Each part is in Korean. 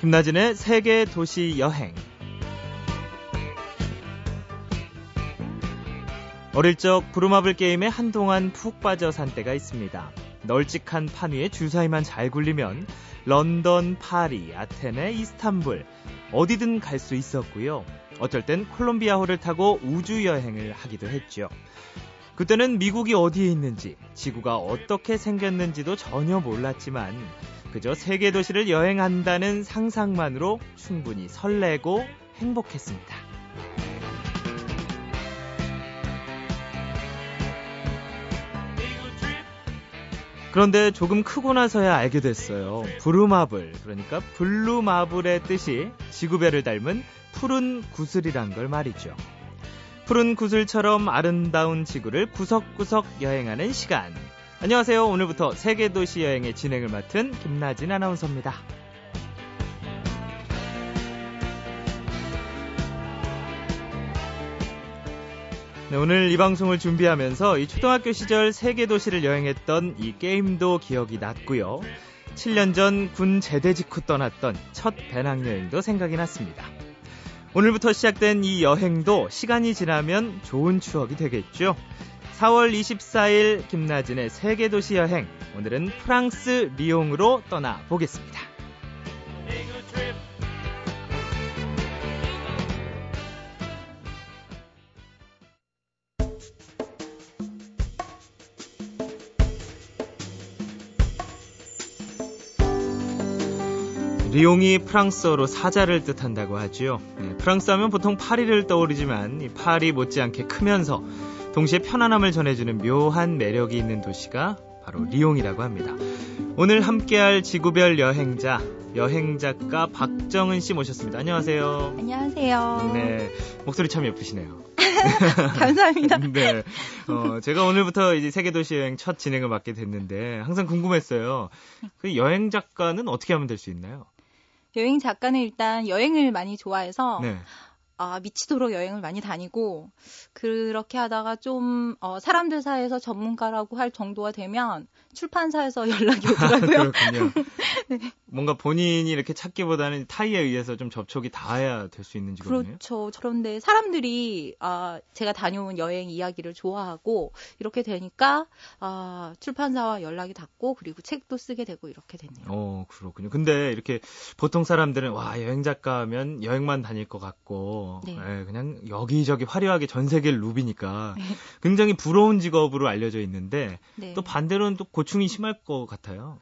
김나진의 세계 도시 여행. 어릴 적 부루마블 게임에 한동안 푹 빠져 산 때가 있습니다. 널찍한 판 위에 주사위만 잘 굴리면 런던, 파리, 아테네, 이스탄불 어디든 갈 수 있었고요. 어쩔 땐 콜롬비아호를 타고 우주 여행을 하기도 했죠. 그때는 미국이 어디에 있는지, 지구가 어떻게 생겼는지도 전혀 몰랐지만 그저 세계 도시를 여행한다는 상상만으로 충분히 설레고 행복했습니다. 그런데 조금 크고 나서야 알게 됐어요. 브루마블, 그러니까 블루마블의 뜻이 지구별을 닮은 푸른 구슬이란 걸 말이죠. 푸른 구슬처럼 아름다운 지구를 구석구석 여행하는 시간. 안녕하세요. 오늘부터 세계도시 여행의 진행을 맡은 김나진 아나운서입니다. 네, 오늘 이 방송을 준비하면서 이 초등학교 시절 세계 도시를 여행했던 이 게임도 기억이 났고요. 7년 전 군 제대 직후 떠났던 첫 배낭여행도 생각이 났습니다. 오늘부터 시작된 이 여행도 시간이 지나면 좋은 추억이 되겠죠. 4월 24일 김나진의 세계도시 여행. 오늘은 프랑스 리옹으로 떠나 보겠습니다. 리옹이 프랑스어로 사자를 뜻한다고 하죠. 네, 프랑스 하면 보통 파리를 떠오르지만 파리 못지않게 크면서 동시에 편안함을 전해주는 묘한 매력이 있는 도시가 바로 리옹이라고 합니다. 오늘 함께할 지구별 여행자, 여행작가 박정은 씨 모셨습니다. 안녕하세요. 안녕하세요. 네, 목소리 참 예쁘시네요. 감사합니다. 네, 어, 제가 오늘부터 이제 세계도시 여행 첫 진행을 맡게 됐는데 항상 궁금했어요. 그 여행 작가는 어떻게 하면 될 수 있나요? 여행 작가는 일단 여행을 많이 좋아해서 네. 아, 미치도록 여행을 많이 다니고 그렇게 하다가 좀 어, 사람들 사이에서 전문가라고 할 정도가 되면 출판사에서 연락이 오더라고요. 그렇군요. 네. 뭔가 본인이 이렇게 찾기보다는 타이에 의해서 좀 접촉이 닿아야 될 수 있는 직업이네요. 그렇죠. 그런데 사람들이 아, 제가 다녀온 여행 이야기를 좋아하고 이렇게 되니까 아, 출판사와 연락이 닿고 그리고 책도 쓰게 되고 이렇게 됐네요. 어, 그렇군요. 근데 이렇게 보통 사람들은 와, 여행 작가면 여행만 다닐 것 같고 네. 예, 그냥 여기저기 화려하게 전 세계를 누비니까 굉장히 부러운 직업으로 알려져 있는데 네. 또 반대로는 또 고충이 심할 것 같아요.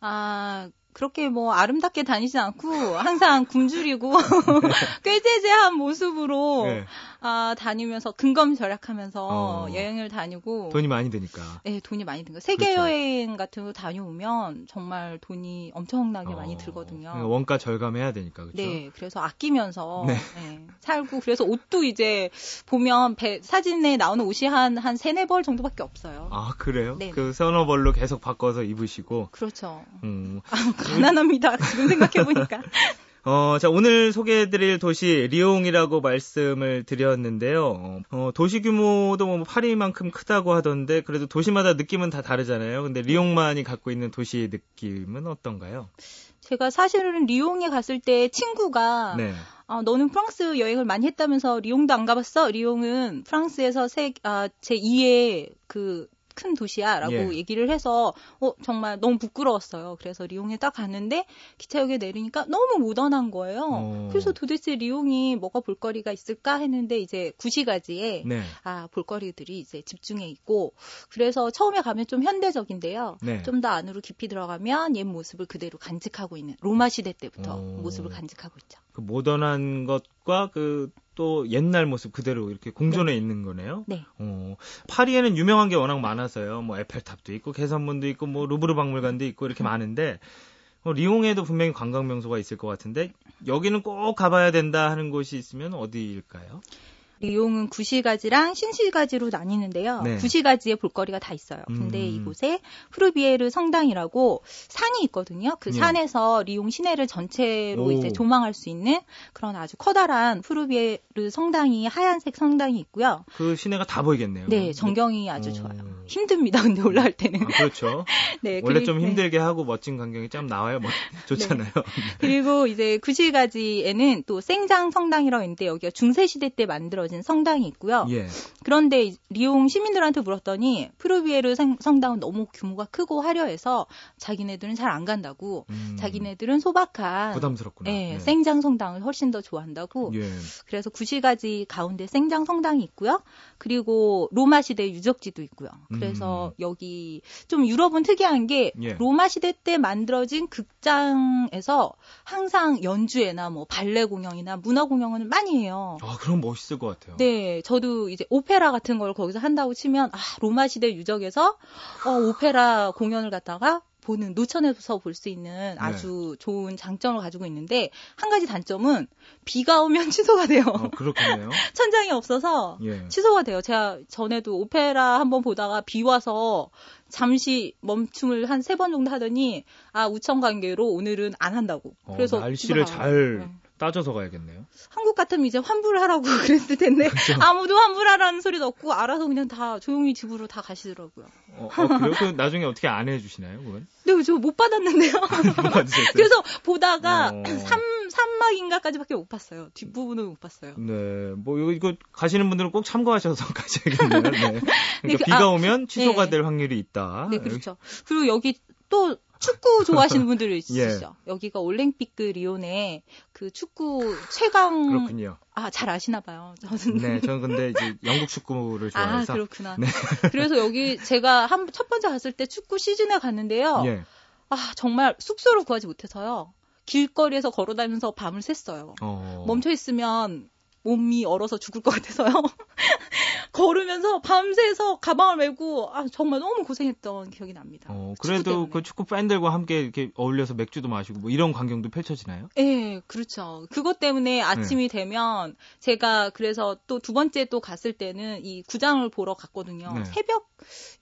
아, 그렇게 뭐 아름답게 다니진 않고 항상 굶주리고 꾀죄죄한 모습으로 네. 아, 다니면서 근검 절약하면서 어. 여행을 다니고 돈이 많이 드니까. 네, 돈이 많이 든 거. 세계 그렇죠. 여행 같은 거 다녀오면 정말 돈이 엄청나게 많이 어, 들거든요. 그러니까 원가 절감해야 되니까 그렇죠. 네, 그래서 아끼면서 네. 네, 살고 그래서 옷도 이제 보면 배- 사진에 나오는 옷이 한 한 세네 벌 정도밖에 없어요. 아, 그래요? 네. 그 서너 벌로 계속 바꿔서 입으시고 그렇죠. 음, 아, 가난합니다. 지금 생각해 보니까. 어, 자, 오늘 소개해드릴 도시, 리옹이라고 말씀을 드렸는데요. 어, 도시 규모도 뭐 파리만큼 크다고 하던데, 그래도 도시마다 느낌은 다 다르잖아요. 근데 리옹만이 갖고 있는 도시의 느낌은 어떤가요? 제가 사실은 리옹에 갔을 때 친구가 네. 아, 너는 프랑스 여행을 많이 했다면서 리옹도 안 가봤어? 리옹은 프랑스에서 세, 아, 제 2의 그 큰 도시야라고 예. 얘기를 해서 어 정말 너무 부끄러웠어요. 그래서 리옹에 딱 갔는데 기차역에 내리니까 너무 모던한 거예요. 어. 그래서 도대체 리옹이 뭐가 볼거리가 있을까 했는데 이제 구시가지에 네. 아 볼거리들이 이제 집중해 있고 그래서 처음에 가면 좀 현대적인데요. 네. 좀더 안으로 깊이 들어가면 옛 모습을 그대로 간직하고 있는 로마 시대 때부터 오. 모습을 간직하고 있죠. 그 모던한 것과 그 또 옛날 모습 그대로 이렇게 공존해 있는 거네요. 네. 어, 파리에는 유명한 게 워낙 많아서요. 뭐 에펠탑도 있고 개선문도 있고 뭐 루브르 박물관도 있고 이렇게 많은데 어, 리옹에도 분명히 관광 명소가 있을 것 같은데 여기는 꼭 가봐야 된다 하는 곳이 있으면 어디일까요? 리옹은 구시가지랑 신시가지로 나뉘는데요. 네. 구시가지에 볼거리가 다 있어요. 근데 음. 이곳에 프루비에르 성당이라고 산이 있거든요. 그 네. 산에서 리옹 시내를 전체로 오. 이제 조망할 수 있는 그런 아주 커다란 프루비에르 성당이 하얀색 성당이 있고요. 그 시내가 다 보이겠네요. 네, 전경이 아주 어, 좋아요. 힘듭니다. 근데 올라갈 때는. 아, 그렇죠. 네, 원래 그리, 좀 네. 힘들게 네. 하고 멋진 광경이 좀 나와야 뭐 좋잖아요. 네. 그리고 이제 구실가지에는 또 생장 성당이라고 있는데 여기가 중세 시대 때 만들어진 성당이 있고요. 예. 그런데 리옹 시민들한테 물었더니 프로비에르 성당은 너무 규모가 크고 화려해서 자기네들은 잘 안 간다고. 음. 자기네들은 소박한 부담스럽구나. 예, 네. 생장 성당을 훨씬 더 좋아한다고. 예. 그래서 구실가지 가운데 생장 성당이 있고요. 그리고 로마 시대 유적지도 있고요. 그래서 음. 여기 좀 유럽은 특이한 게 예. 로마 시대 때 만들어진 극장에서 항상 연주회나 뭐 발레 공연이나 문화 공연을 많이 해요. 아, 그럼 멋있을 것 같아요. 네, 저도 이제 오페라 같은 걸 거기서 한다고 치면 아, 로마 시대 유적에서 어, 오페라 공연을 갖다가 보는 노천에서 볼 수 있는 네. 아주 네. 좋은 장점을 가지고 있는데 한 가지 단점은 비가 오면 취소가 돼요. 어, 그렇겠네요. 천장이 없어서 예. 취소가 돼요. 제가 전에도 오페라 한번 보다가 비 와서 잠시 멈춤을 한 세 번 정도 하더니 아 우천 관계로 오늘은 안 한다고. 어, 그래서 날씨를 잘 네. 따져서 가야겠네요. 한국 같으면 이제 환불하라고 그랬을 텐데 그렇죠. 아무도 환불하라는 소리도 없고 알아서 그냥 다 조용히 집으로 다 가시더라고요. 어, 어 그래요? 그 나중에 어떻게 안 해주시나요, 그건? 네, 저 못 받았는데요. 그래서 보다가 어... 3, 3막인가까지밖에 못 봤어요. 뒷부분은 못 봤어요. 네, 뭐 이거, 이거 가시는 분들은 꼭 참고하셔서 가셔야겠네요. 네. 그러니까 네, 그, 비가 아, 오면 취소가 네. 될 확률이 있다. 네, 그렇죠. 그리고 여기 또 축구 좋아하시는 분들이 예. 있으시죠. 예. 여기가 올랭피크 리온의 그 축구 최강 그렇군요. 아, 잘 아시나 봐요. 저는 네, 저는 근데 이제 영국 축구를 좋아해서 아, 그렇구나. 네. 그래서 여기 제가 한 첫 번째 갔을 때 축구 시즌에 갔는데요. 예. 아, 정말 숙소를 구하지 못해서요. 길거리에서 걸어다니면서 밤을 샜어요. 어... 멈춰 있으면 몸이 얼어서 죽을 것 같아서요. 걸으면서 밤새서 가방을 메고 아 정말 너무 고생했던 기억이 납니다. 어, 그래도 그 축구 팬들과 함께 이렇게 어울려서 맥주도 마시고 뭐 이런 광경도 펼쳐지나요? 네, 그렇죠. 그것 때문에 아침이 네. 되면 제가 그래서 또 두 번째 또 갔을 때는 이 구장을 보러 갔거든요. 네. 새벽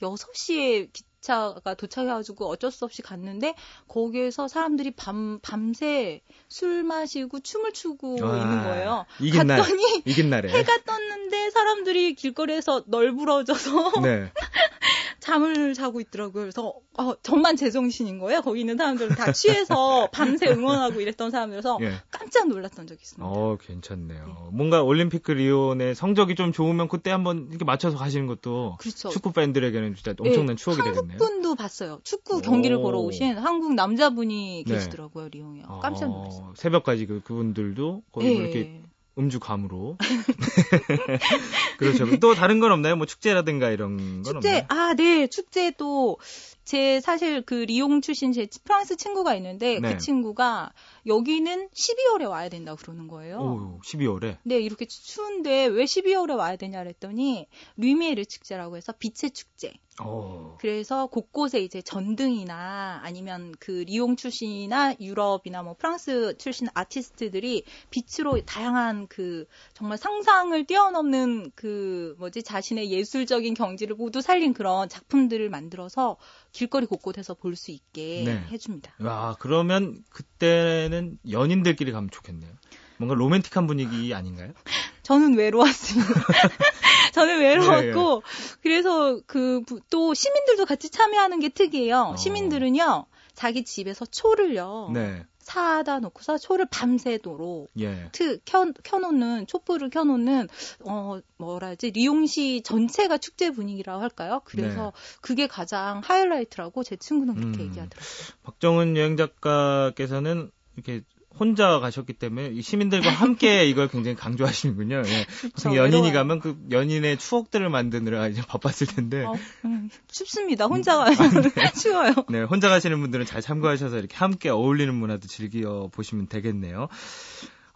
6시에 기 차가 도착해가지고 어쩔 수 없이 갔는데 거기에서 사람들이 밤 밤새 술 마시고 춤을 추고 아, 있는 거예요. 이긴 갔더니 날, 이긴 날에 해가 떴는데 사람들이 길거리에서 널브러져서 네. 잠을 자고 있더라고요. 그래서 어, 정말 제정신인 거예요. 거기 있는 사람들은 다 취해서 밤새 응원하고 이랬던 사람들에서 예. 깜짝 놀랐던 적이 있습니다. 어, 괜찮네요. 네. 뭔가 올림픽 리온의 성적이 좀 좋으면 그때 한번 이렇게 맞춰서 가시는 것도 그렇죠. 축구 팬들에게는 진짜 엄청난 네. 추억이 되겠네요. 한국분도 봤어요. 축구 경기를 오. 보러 오신 한국 남자분이 네. 계시더라고요, 리옹이요. 깜짝 놀랐어요. 어, 새벽까지 그, 그분들도 거의 네. 이렇게 음주감으로. 그렇죠. 또 다른 건 없나요? 뭐 축제라든가 이런 건 축제, 없나요? 아, 네. 축제도 제 사실 그 리옹 출신 제 프랑스 친구가 있는데 그 네. 그 친구가 여기는 12월에 와야 된다 그러는 거예요. 오, 12월에? 네, 이렇게 추운데 왜 12월에 와야 되냐 그랬더니 류미에르 축제라고 해서 빛의 축제. 오. 그래서 곳곳에 이제 전등이나 아니면 그 리옹 출신이나 유럽이나 뭐 프랑스 출신 아티스트들이 빛으로 다양한 그 정말 상상을 뛰어넘는 그 뭐지 자신의 예술적인 경지를 모두 살린 그런 작품들을 만들어서 길거리 곳곳에서 볼 수 있게 네. 해줍니다. 와, 그러면 그때는 연인들끼리 가면 좋겠네요. 뭔가 로맨틱한 분위기 아닌가요? 저는 외로웠습니다. 저는 외로웠고 네. 그래서 그 또 시민들도 같이 참여하는 게 특이해요. 어. 시민들은요 자기 집에서 초를요 네. 사다 놓고서 초를 밤새도록 예. 트, 켜, 켜놓는 촛불을 켜놓는 어 뭐라지 리옹시 전체가 축제 분위기라고 할까요? 그래서 네. 그게 가장 하이라이트라고 제 친구는 그렇게 음. 얘기하더라고요. 박정은 여행 작가께서는 이렇게 혼자 가셨기 때문에 시민들과 함께 이걸 굉장히 강조하시는군요. 예. 그렇죠, 연인이 가면 그 연인의 추억들을 만드느라 이제 바빴을 텐데. 어, 음, 춥습니다. 혼자 가면 아, 네. 추워요. 네, 혼자 가시는 분들은 잘 참고하셔서 이렇게 함께 어울리는 문화도 즐겨 보시면 되겠네요.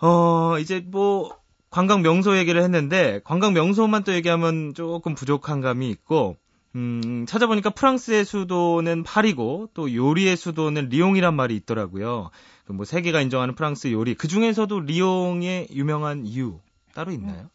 어, 이제 뭐 관광 명소 얘기를 했는데 관광 명소만 또 얘기하면 조금 부족한 감이 있고 음, 찾아보니까 프랑스의 수도는 파리고 또 요리의 수도는 리옹이란 말이 있더라고요. 그뭐 세계가 인정하는 프랑스 요리 그 중에서도 리옹의 유명한 이유 따로 있나요? 음.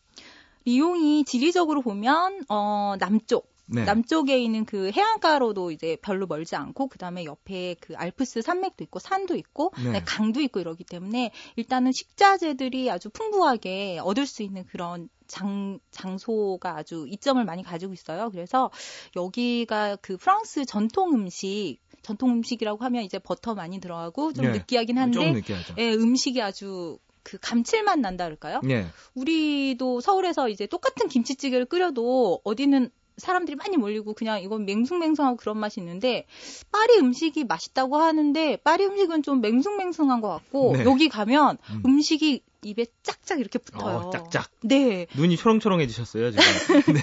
리옹이 지리적으로 보면 어 남쪽 네. 남쪽에 있는 그 해안가로도 이제 별로 멀지 않고 그다음에 옆에 그 알프스 산맥도 있고 산도 있고 네. 강도 있고 이러기 때문에 일단은 식자재들이 아주 풍부하게 얻을 수 있는 그런 장, 장소가 아주 이점을 많이 가지고 있어요. 그래서 여기가 그 프랑스 전통 음식 전통 음식이라고 하면 이제 버터 많이 들어가고 좀 네. 느끼하긴 한데. 예, 음식이 아주 그 감칠맛 난다 그럴까요? 네. 우리도 서울에서 이제 똑같은 김치찌개를 끓여도 어디는 사람들이 많이 몰리고 그냥 이건 맹숭맹숭하고 그런 맛이 있는데 파리 음식이 맛있다고 하는데 파리 음식은 좀 맹숭맹숭한 것 같고 네. 여기 가면 음. 식이 입에 짝짝 이렇게 붙어요. 어, 짝짝. 네. 눈이 초롱초롱해지셨어요 지금. 네.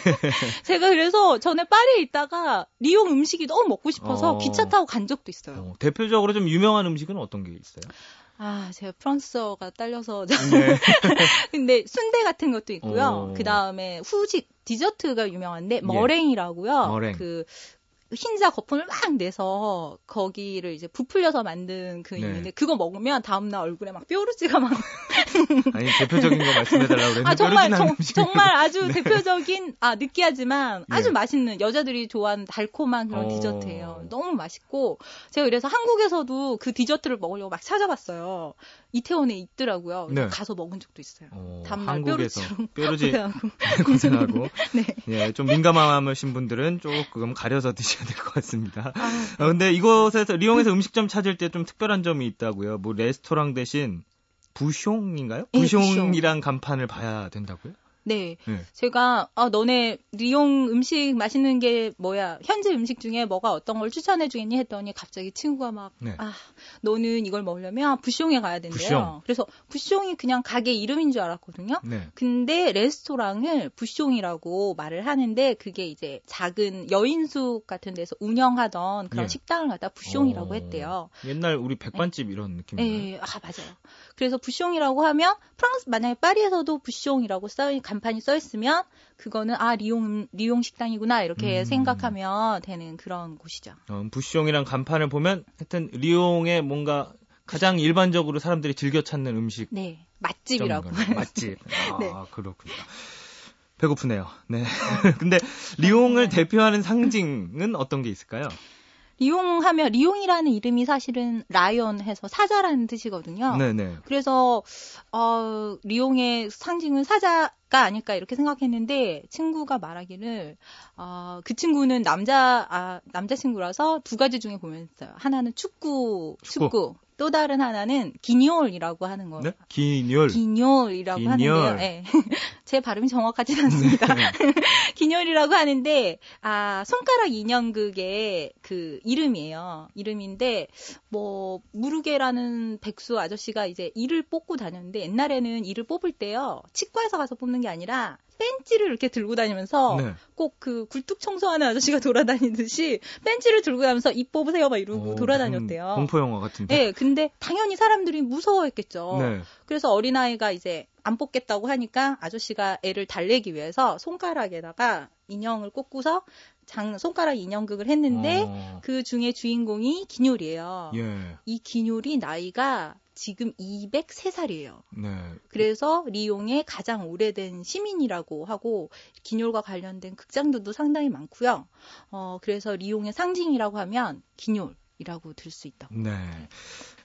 제가 그래서 전에 파리에 있다가 리옹 음식이 너무 먹고 싶어서 어. 기차 타고 간 적도 있어요. 어, 대표적으로 좀 유명한 음식은 어떤 게 있어요? 아, 제가 프랑스어가 딸려서. 네. 근데 순대 같은 것도 있고요. 그 다음에 후식, 디저트가 유명한데, 예. 머랭이라고요. 머랭. 그, 흰자 거품을 막 내서 거기를 이제 부풀려서 만든 그 네. 있는데 그거 먹으면 다음날 얼굴에 막 뾰루지가 막 아니 대표적인 거 말씀해달라고 그랬는데 아, 정말 정, 정말 아주 네. 대표적인 아 느끼하지만 아주 네. 맛있는 여자들이 좋아하는 달콤한 그런 어... 디저트예요. 너무 맛있고 제가 그래서 한국에서도 그 디저트를 먹으려고 막 찾아봤어요. 이태원에 있더라고요. 네. 가서 먹은 적도 있어요. 어, 다음날 뾰루지 뾰루지 고생하고 네. 예, 좀 민감하신 분들은 조금 가려서 드셔야 될 것 같습니다. 아, 네. 어, 근데 이곳에서 리옹에서 음식점 찾을 때 좀 특별한 점이 있다고요. 뭐 레스토랑 대신 부숑인가요? 네, 부숑이란 간판을 봐야 된다고요? 네. 네. 제가 아 너네 리옹 음식 맛있는 게 뭐야? 현지 음식 중에 뭐가 어떤 걸 추천해 주겠니 했더니 갑자기 친구가 막 네. 아, 너는 이걸 먹으려면 부숑에 가야 된대요. 부숑. 그래서 부숑이 그냥 가게 이름인 줄 알았거든요. 네. 근데 레스토랑을 부숑이라고 말을 하는데 그게 이제 작은 여인숙 같은 데서 운영하던 그런 네. 식당을 갖다 부숑이라고 어... 했대요. 옛날 우리 백반집 네. 이런 느낌인가요? 네. 아, 맞아요. 그래서 부숑이라고 하면 프랑스 만약에 파리에서도 부숑이라고 써간 판이 써 있으면 그거는 아 리용 리용 식당이구나 이렇게 음. 생각하면 되는 그런 곳이죠. 어, 부숑이란 간판을 보면 하여튼 리용의 뭔가 가장 일반적으로 사람들이 즐겨 찾는 음식. 네. 맛집이라고. 맛집. 아, 네. 그렇군요. 배고프네요. 네. 근데 리용을 네. 대표하는 상징은 어떤 게 있을까요? 리용하면 리용이라는 이름이 사실은 라이언 해서 사자라는 뜻이거든요. 네네. 그래서 어 리용의 상징은 사자 가 아닐까 이렇게 생각했는데 친구가 말하기를 어 그 친구는 남자 아 남자 친구라서 두 가지 중에 고민했어요. 하나는 축구 축구, 축구. 또 다른 하나는 기뇰이라고 하는 거. 네? 기뇰이라고 기뇰. 하는데요. 네. 제 발음이 정확하진 않습니다. 네. 기뇰이라고 하는데 아 손가락 인형극의 그 이름이에요. 이름인데 뭐 무르게라는 백수 아저씨가 이제 이를 뽑고 다녔는데 옛날에는 이를 뽑을 때요 치과에서 가서 뽑는 게 아니라 벤치를 이렇게 들고 다니면서 네. 꼭그 굴뚝 청소하는 아저씨가 돌아다니듯이 벤치를 들고 다니면서 입 뽑으세요 막 이러고 오, 돌아다녔대요. 공포 영화 같은데. 네, 근데 당연히 사람들이 무서워했겠죠. 네. 그래서 어린아이가 이제 안 뽑겠다고 하니까 아저씨가 애를 달래기 위해서 손가락에다가 인형을 꽂고서 장 손가락 인형극을 했는데 어. 그 중에 주인공이 기뇰이에요. 예. 이 기뇰이 나이가 지금 203살이에요. 네. 그래서 리옹의 가장 오래된 시민이라고 하고 기뇰과 관련된 극장들도 상당히 많고요. 어, 그래서 리옹의 상징이라고 하면 기뇰. 이라고 들 수 있다고. 네.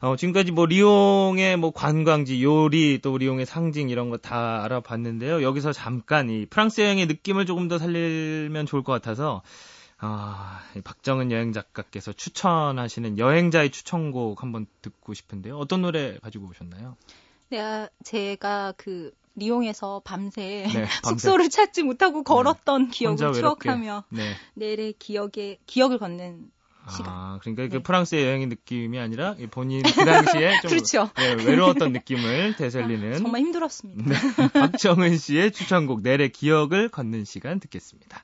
어, 지금까지 뭐 리옹의 뭐 관광지, 요리, 또 리옹의 상징 이런 거 다 알아봤는데요. 여기서 잠깐 이 프랑스 여행의 느낌을 조금 더 살리면 좋을 것 같아서 아, 박정은 여행 작가께서 추천하시는 여행자의 추천곡 한번 듣고 싶은데요. 어떤 노래 가지고 오셨나요? 네, 아, 제가 그 리옹에서 밤새, 네, 밤새. 숙소를 찾지 못하고 걸었던 네. 기억을 추억하며 네. 내래 기억에 기억을 걷는 시간. 아, 그러니까 그 네. 그 프랑스의 여행의 느낌이 아니라 본인 그 당시에 좀 그렇죠. 네, 외로웠던 느낌을 되살리는 정말 힘들었습니다. 네, 박정은 씨의 추천곡 내래 기억을 걷는 시간 듣겠습니다.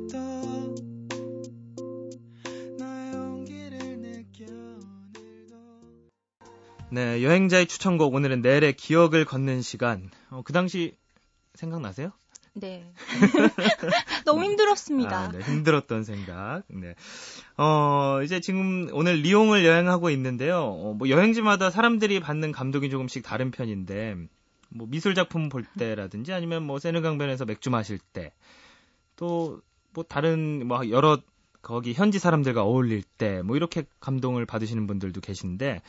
네, 여행자의 추천곡 오늘은 내래 기억을 걷는 시간. 어, 그 당시 생각나세요? 네. 너무 힘들었습니다. 아, 네. 힘들었던 생각. 네. 어, 이제 지금 오늘 리옹을 여행하고 있는데요. 어, 뭐 여행지마다 사람들이 받는 감동이 조금씩 다른 편인데, 뭐 미술 작품 볼 때라든지 아니면 뭐 세느강변에서 맥주 마실 때, 또 뭐 다른 뭐 여러 거기 현지 사람들과 어울릴 때 뭐 이렇게 감동을 받으시는 분들도 계신데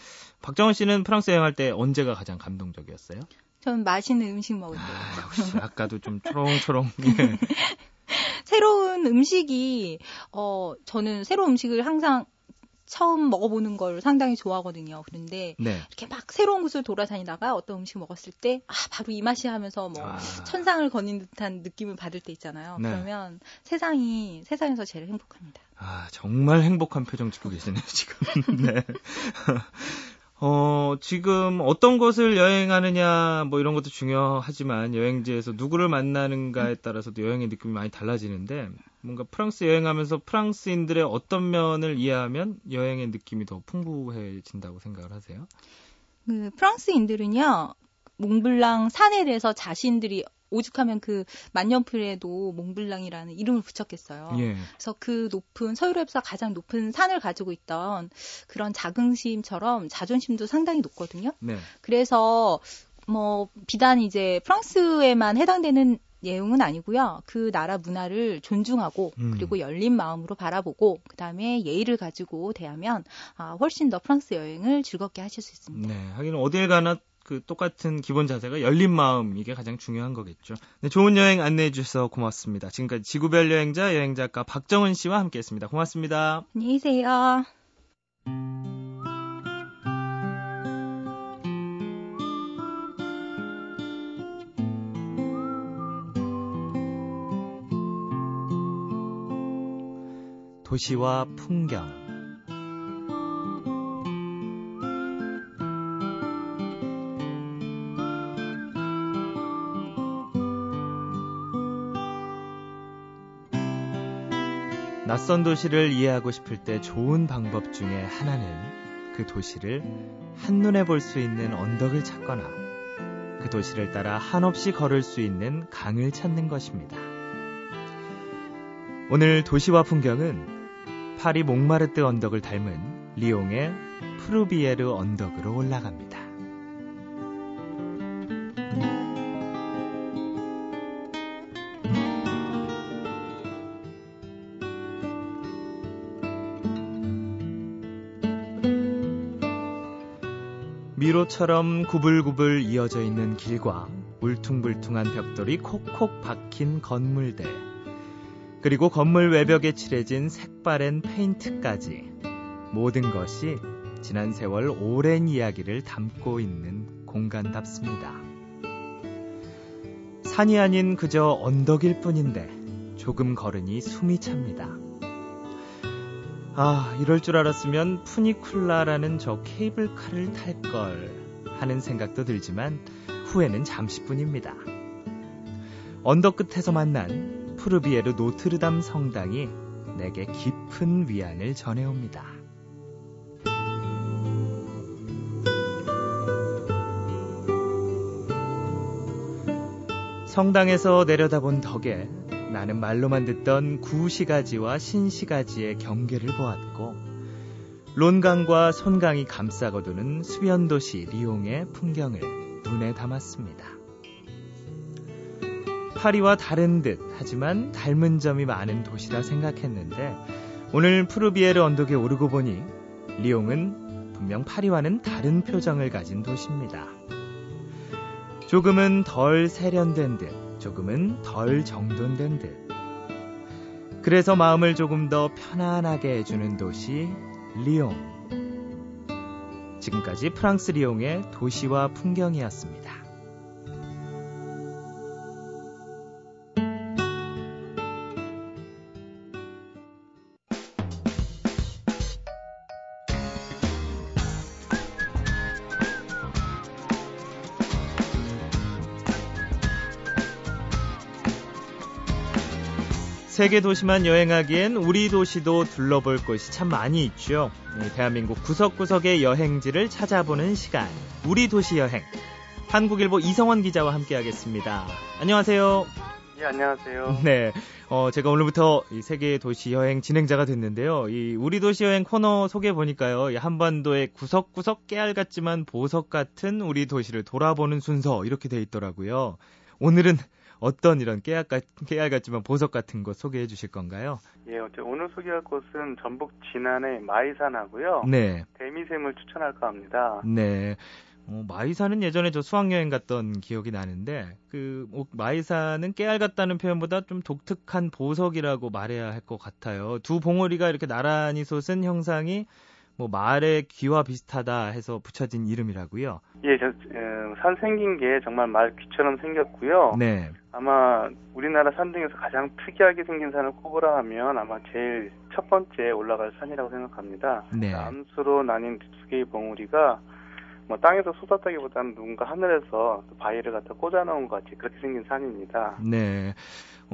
박정원 씨는 프랑스 여행할 때 언제가 가장 감동적이었어요? 저는 맛있는 음식 먹을 때. 아, 역시 아까도 좀 초롱초롱. 예. 새로운 음식이 어 저는 새로운 음식을 항상 처음 먹어보는 걸 상당히 좋아하거든요. 그런데 네. 이렇게 막 새로운 곳을 돌아다니다가 어떤 음식 먹었을 때 아, 바로 이 맛이 하면서 뭐 아. 천상을 거닌 듯한 느낌을 받을 때 있잖아요. 네. 그러면 세상이 세상에서 제일 행복합니다. 아, 정말 행복한 표정 짓고 계시네요, 지금. 네. 어, 지금 어떤 곳을 여행하느냐, 뭐 이런 것도 중요하지만 여행지에서 누구를 만나는가에 따라서도 여행의 느낌이 많이 달라지는데, 뭔가 프랑스 여행하면서 프랑스인들의 어떤 면을 이해하면 여행의 느낌이 더 풍부해진다고 생각을 하세요? 그 프랑스인들은요, 몽블랑 산에 대해서 자신들이 오죽하면 그 만년필에도 몽블랑이라는 이름을 붙였겠어요. 예. 그래서 그 높은 서유럽에서 가장 높은 산을 가지고 있던 그런 자긍심처럼 자존심도 상당히 높거든요. 네. 그래서 뭐 비단 이제 프랑스에만 해당되는 내용은 아니고요. 그 나라 문화를 존중하고 음. 그리고 열린 마음으로 바라보고 그다음에 예의를 가지고 대하면 아, 훨씬 더 프랑스 여행을 즐겁게 하실 수 있습니다. 네, 하긴 어딜 가나 그 똑같은 기본 자세가 열린 마음 이게 가장 중요한 거겠죠. 네, 좋은 여행 안내해 주셔서 고맙습니다. 지금까지 지구별 여행자 여행 작가 박정은 씨와 함께했습니다. 고맙습니다. 안녕히 계세요. 도시와 풍경 낯선 도시를 이해하고 싶을 때 좋은 방법 중에 하나는 그 도시를 한눈에 볼 수 있는 언덕을 찾거나 그 도시를 따라 한없이 걸을 수 있는 강을 찾는 것입니다. 오늘 도시와 풍경은 파리 몽마르트 언덕을 닮은 리옹의 프루비에르 언덕으로 올라갑니다. 미로처럼 구불구불 이어져 있는 길과 울퉁불퉁한 벽돌이 콕콕 박힌 건물들, 그리고 건물 외벽에 칠해진 색바랜 페인트까지 모든 것이 지난 세월 오랜 이야기를 담고 있는 공간답습니다. 산이 아닌 그저 언덕일 뿐인데 조금 걸으니 숨이 찹니다. 아, 이럴 줄 알았으면 푸니쿨라라는 저 케이블카를 탈 걸 하는 생각도 들지만 후회는 잠시뿐입니다. 언덕 끝에서 만난 푸르비에르 노트르담 성당이 내게 깊은 위안을 전해옵니다. 성당에서 내려다본 덕에 나는 말로만 듣던 구시가지와 신시가지의 경계를 보았고 론강과 손강이 감싸거두는 수변도시 리옹의 풍경을 눈에 담았습니다. 파리와 다른 듯 하지만 닮은 점이 많은 도시라 생각했는데 오늘 푸르비에르 언덕에 오르고 보니 리옹은 분명 파리와는 다른 표정을 가진 도시입니다. 조금은 덜 세련된 듯 조금은 덜 정돈된 듯. 그래서 마음을 조금 더 편안하게 해주는 도시 리옹. 지금까지 프랑스 리옹의 도시와 풍경이었습니다. 세계 도시만 여행하기엔 우리 도시도 둘러볼 곳이 참 많이 있죠. 대한민국 구석구석의 여행지를 찾아보는 시간. 우리 도시 여행. 한국일보 이성원 기자와 함께하겠습니다. 안녕하세요. 예, 안녕하세요. 네. 어, 제가 오늘부터 이 세계 도시 여행 진행자가 됐는데요. 이 우리 도시 여행 코너 소개 보니까요. 이 한반도의 구석구석 깨알 같지만 보석 같은 우리 도시를 돌아보는 순서 이렇게 돼 있더라고요. 오늘은 어떤 이런 깨알, 같, 깨알 같지만 보석 같은 것 소개해 주실 건가요? 예, 오늘 소개할 곳은 전북 진안의 마이산하고요. 네. 대미샘을 추천할까 합니다. 네. 어, 마이산은 예전에 저 수학여행 갔던 기억이 나는데 그 뭐, 마이산은 깨알 같다는 표현보다 좀 독특한 보석이라고 말해야 할 것 같아요. 두 봉우리가 이렇게 나란히 솟은 형상이 뭐 말의 귀와 비슷하다 해서 붙여진 이름이라고요. 예, 저, 어, 산 생긴 게 정말 말 귀처럼 생겼고요. 네. 아마 우리나라 산 중에서 가장 특이하게 생긴 산을 꼽으라 하면 아마 제일 첫 번째 올라갈 산이라고 생각합니다. 네. 암수로 나뉜 두 개의 봉우리가 뭐 땅에서 쏟았다기보다는 누군가 하늘에서 바위를 갖다 꽂아놓은 것 같이 그렇게 생긴 산입니다. 네.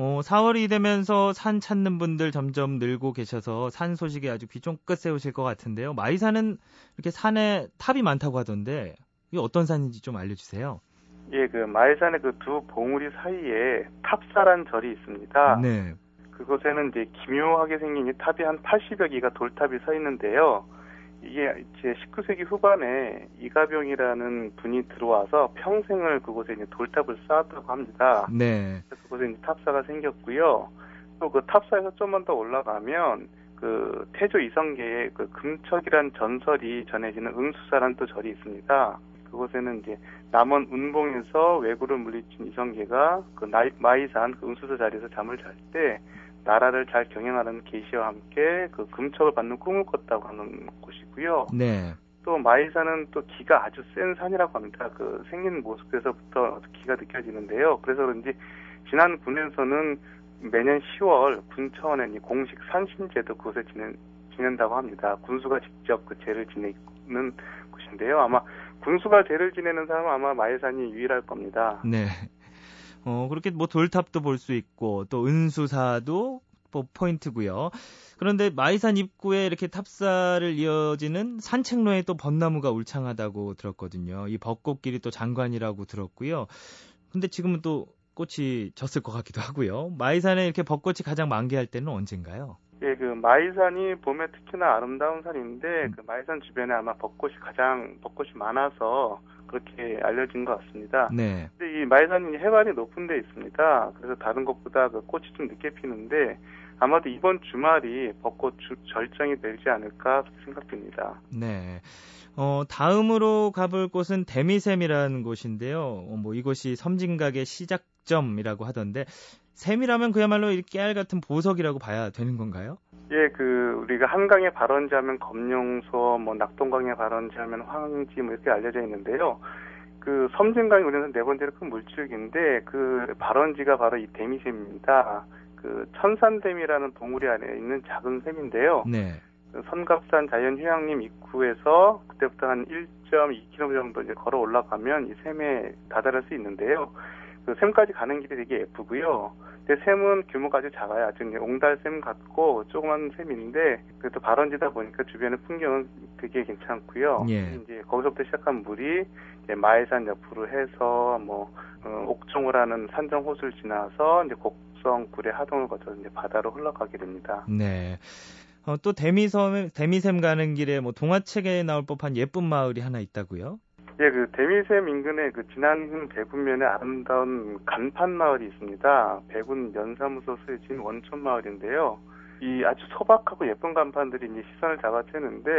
어, 4월이 되면서 산 찾는 분들 점점 늘고 계셔서 산 소식에 아주 귀 쫑긋 세우실 것 같은데요. 마이산은 이렇게 산에 탑이 많다고 하던데 이게 어떤 산인지 좀 알려주세요. 예, 그 마이산의 그 두 봉우리 사이에 탑사란 절이 있습니다. 네. 그곳에는 이제 기묘하게 생긴 이 탑이 한 80여 개가 돌탑이 서 있는데요. 이게 제 19세기 후반에 이갑룡이라는 분이 들어와서 평생을 그곳에 이제 돌탑을 쌓았다고 합니다. 네. 그곳에 이제 탑사가 생겼고요. 또 그 탑사에서 좀만 더 올라가면 그 태조 이성계의 그 금척이란 전설이 전해지는 응수사란 또 절이 있습니다. 그곳에는 이제 남원 운봉에서 왜구를 물리친 이성계가 그 나이, 마이산 그 응수사 자리에서 잠을 잘 때 나라를 잘 경영하는 계시와 함께 그 금척을 받는 꿈을 꿨다고 하는 곳이고요. 네. 또 마이산은 또 기가 아주 센 산이라고 합니다. 그 생긴 모습에서부터 기가 느껴지는데요. 그래서 그런지 지난 군에서는 매년 10월 군 차원의 공식 산신제도 그곳에 지낸, 지낸다고 합니다. 군수가 직접 그 제를 지내는 곳인데요. 아마 군수가 제를 지내는 사람은 아마 마이산이 유일할 겁니다. 네. 어, 그렇게 뭐 돌탑도 볼 수 있고 또 은수사도 뭐 포인트고요. 그런데 마이산 입구에 이렇게 탑사를 이어지는 산책로에 또 벚나무가 울창하다고 들었거든요. 이 벚꽃길이 또 장관이라고 들었고요. 근데 지금은 또 꽃이 졌을 것 같기도 하고요. 마이산에 이렇게 벚꽃이 가장 만개할 때는 언젠가요? 예, 그 마이산이 봄에 특히나 아름다운 산인데 음. 그 마이산 주변에 아마 벚꽃이 가장 벚꽃이 많아서 그렇게 알려진 것 같습니다. 네. 근데 이 마이산이 해발이 높은 데 있습니다. 그래서 다른 것보다 그 꽃이 좀 늦게 피는데 아마도 이번 주말이 벚꽃 주, 절정이 되지 않을까 생각됩니다. 네. 어, 다음으로 가볼 곳은 데미샘이라는 곳인데요. 어, 뭐 이곳이 섬진각의 시작점이라고 하던데 샘이라면 그야말로 이 깨알 같은 보석이라고 봐야 되는 건가요? 예, 그 우리가 한강의 발원지 하면 검룡소, 뭐 낙동강의 발원지 하면 황지 뭐 이렇게 알려져 있는데요. 그 섬진강이 우리는 네 번째로 큰 물줄기인데 그 발원지가 바로 이 데미샘입니다. 그 천산댐이라는 봉우리 안에 있는 작은 샘인데요. 네. 그 선갑산 자연휴양림 입구에서 그때부터 한 1.2km 정도 이제 걸어 올라가면 이 샘에 다다를 수 있는데요. 그 샘까지 가는 길이 되게 예쁘고요. 근데 샘은 규모가 아주 작아요. 아주 옹달샘 같고 조그만 샘인데 그래도 발원지다 보니까 주변의 풍경은 되게 괜찮고요. 예. 이제 거기서부터 시작한 물이 이제 마해산 옆으로 해서 뭐 어, 옥종호라는 산정 호수를 지나서 이제 곡성 구례 하동을 거쳐서 이제 바다로 흘러가게 됩니다. 네. 어, 또 데미섬, 데미샘 가는 길에 뭐 동화책에 나올 법한 예쁜 마을이 하나 있다고요? 예, 그 데미샘 인근에 그 진안 대군면에 아름다운 간판 마을이 있습니다. 백운 연사무소 쓰여진 원촌 마을인데요. 이 아주 소박하고 예쁜 간판들이 이제 시선을 잡아채는데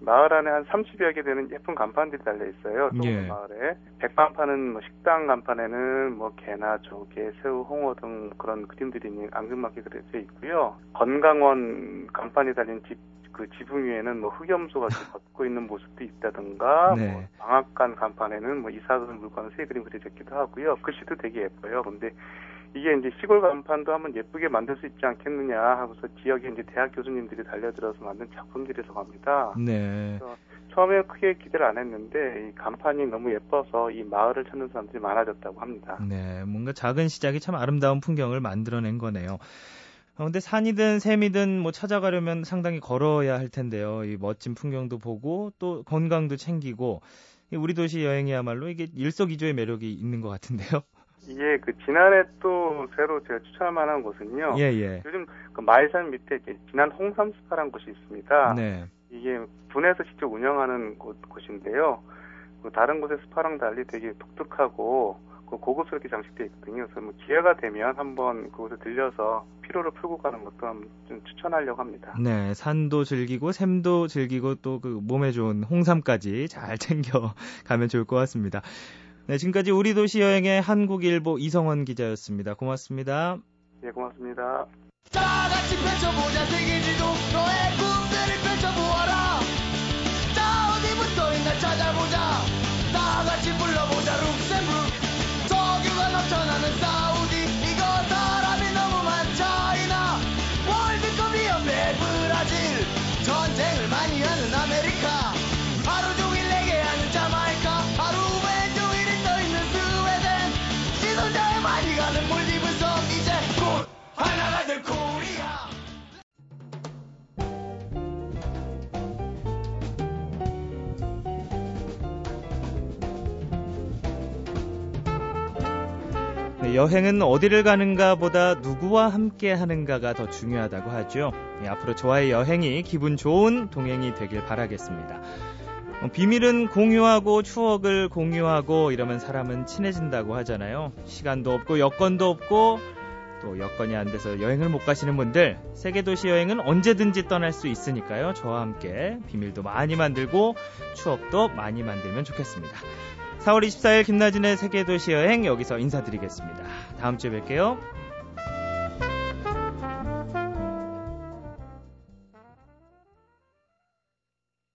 마을 안에 한 30여 개 되는 예쁜 간판들이 달려 있어요. 예. 마을에 백간판은 뭐 식당 간판에는 뭐 개나 조개, 새우, 홍어 등 그런 그림들이 앙증맞게 그려져 있고요. 건강원 간판이 달린 집 그 지붕 위에는 뭐 흑염소가 걷고 있는 모습도 있다든가 네. 뭐 방앗간 간판에는 뭐 이사돈 물건 새 그림 그려졌기도 하고요. 글씨도 되게 예뻐요. 근데 이게 이제 시골 간판도 한번 예쁘게 만들 수 있지 않겠느냐 하고서 지역에 이제 대학 교수님들이 달려들어서 만든 작품들이라고 합니다. 네. 처음에 크게 기대를 안 했는데 이 간판이 너무 예뻐서 이 마을을 찾는 사람들이 많아졌다고 합니다. 네, 뭔가 작은 시작이 참 아름다운 풍경을 만들어낸 거네요. 어, 근데 산이든 샘이든 뭐 찾아가려면 상당히 걸어야 할 텐데요. 이 멋진 풍경도 보고 또 건강도 챙기고 우리 도시 여행이야말로 이게 일석이조의 매력이 있는 것 같은데요. 이게 그 지난해 또 새로 제가 추천할 만한 곳은요. 예, 예. 요즘 그 마을산 밑에 지난 홍삼 스파란 곳이 있습니다. 네. 이게 분에서 직접 운영하는 곳, 곳인데요. 그 다른 곳의 스파랑 달리 되게 독특하고 그 고급스럽게 장식되어 있거든요. 그래서 뭐 기회가 되면 한번 그곳에 들려서 피로를 풀고 가는 것도 좀 추천하려고 합니다. 네, 산도 즐기고 샘도 즐기고 또 그 몸에 좋은 홍삼까지 잘 챙겨 가면 좋을 것 같습니다. 네, 지금까지 우리 도시 여행의 한국일보 이성원 기자였습니다. 고맙습니다. 예, 고맙습니다. 다 같이 펼 여행은 어디를 가는가 보다 누구와 함께 하는가가 더 중요하다고 하죠. 네, 앞으로 저와의 여행이 기분 좋은 동행이 되길 바라겠습니다. 어, 비밀은 공유하고 추억을 공유하고 이러면 사람은 친해진다고 하잖아요. 시간도 없고 여건도 없고 또 여건이 안 돼서 여행을 못 가시는 분들 세계도시 여행은 언제든지 떠날 수 있으니까요. 저와 함께 비밀도 많이 만들고 추억도 많이 만들면 좋겠습니다. 4월 24일 김나진의 세계도시 여행 여기서 인사드리겠습니다. 다음 주에 뵐게요.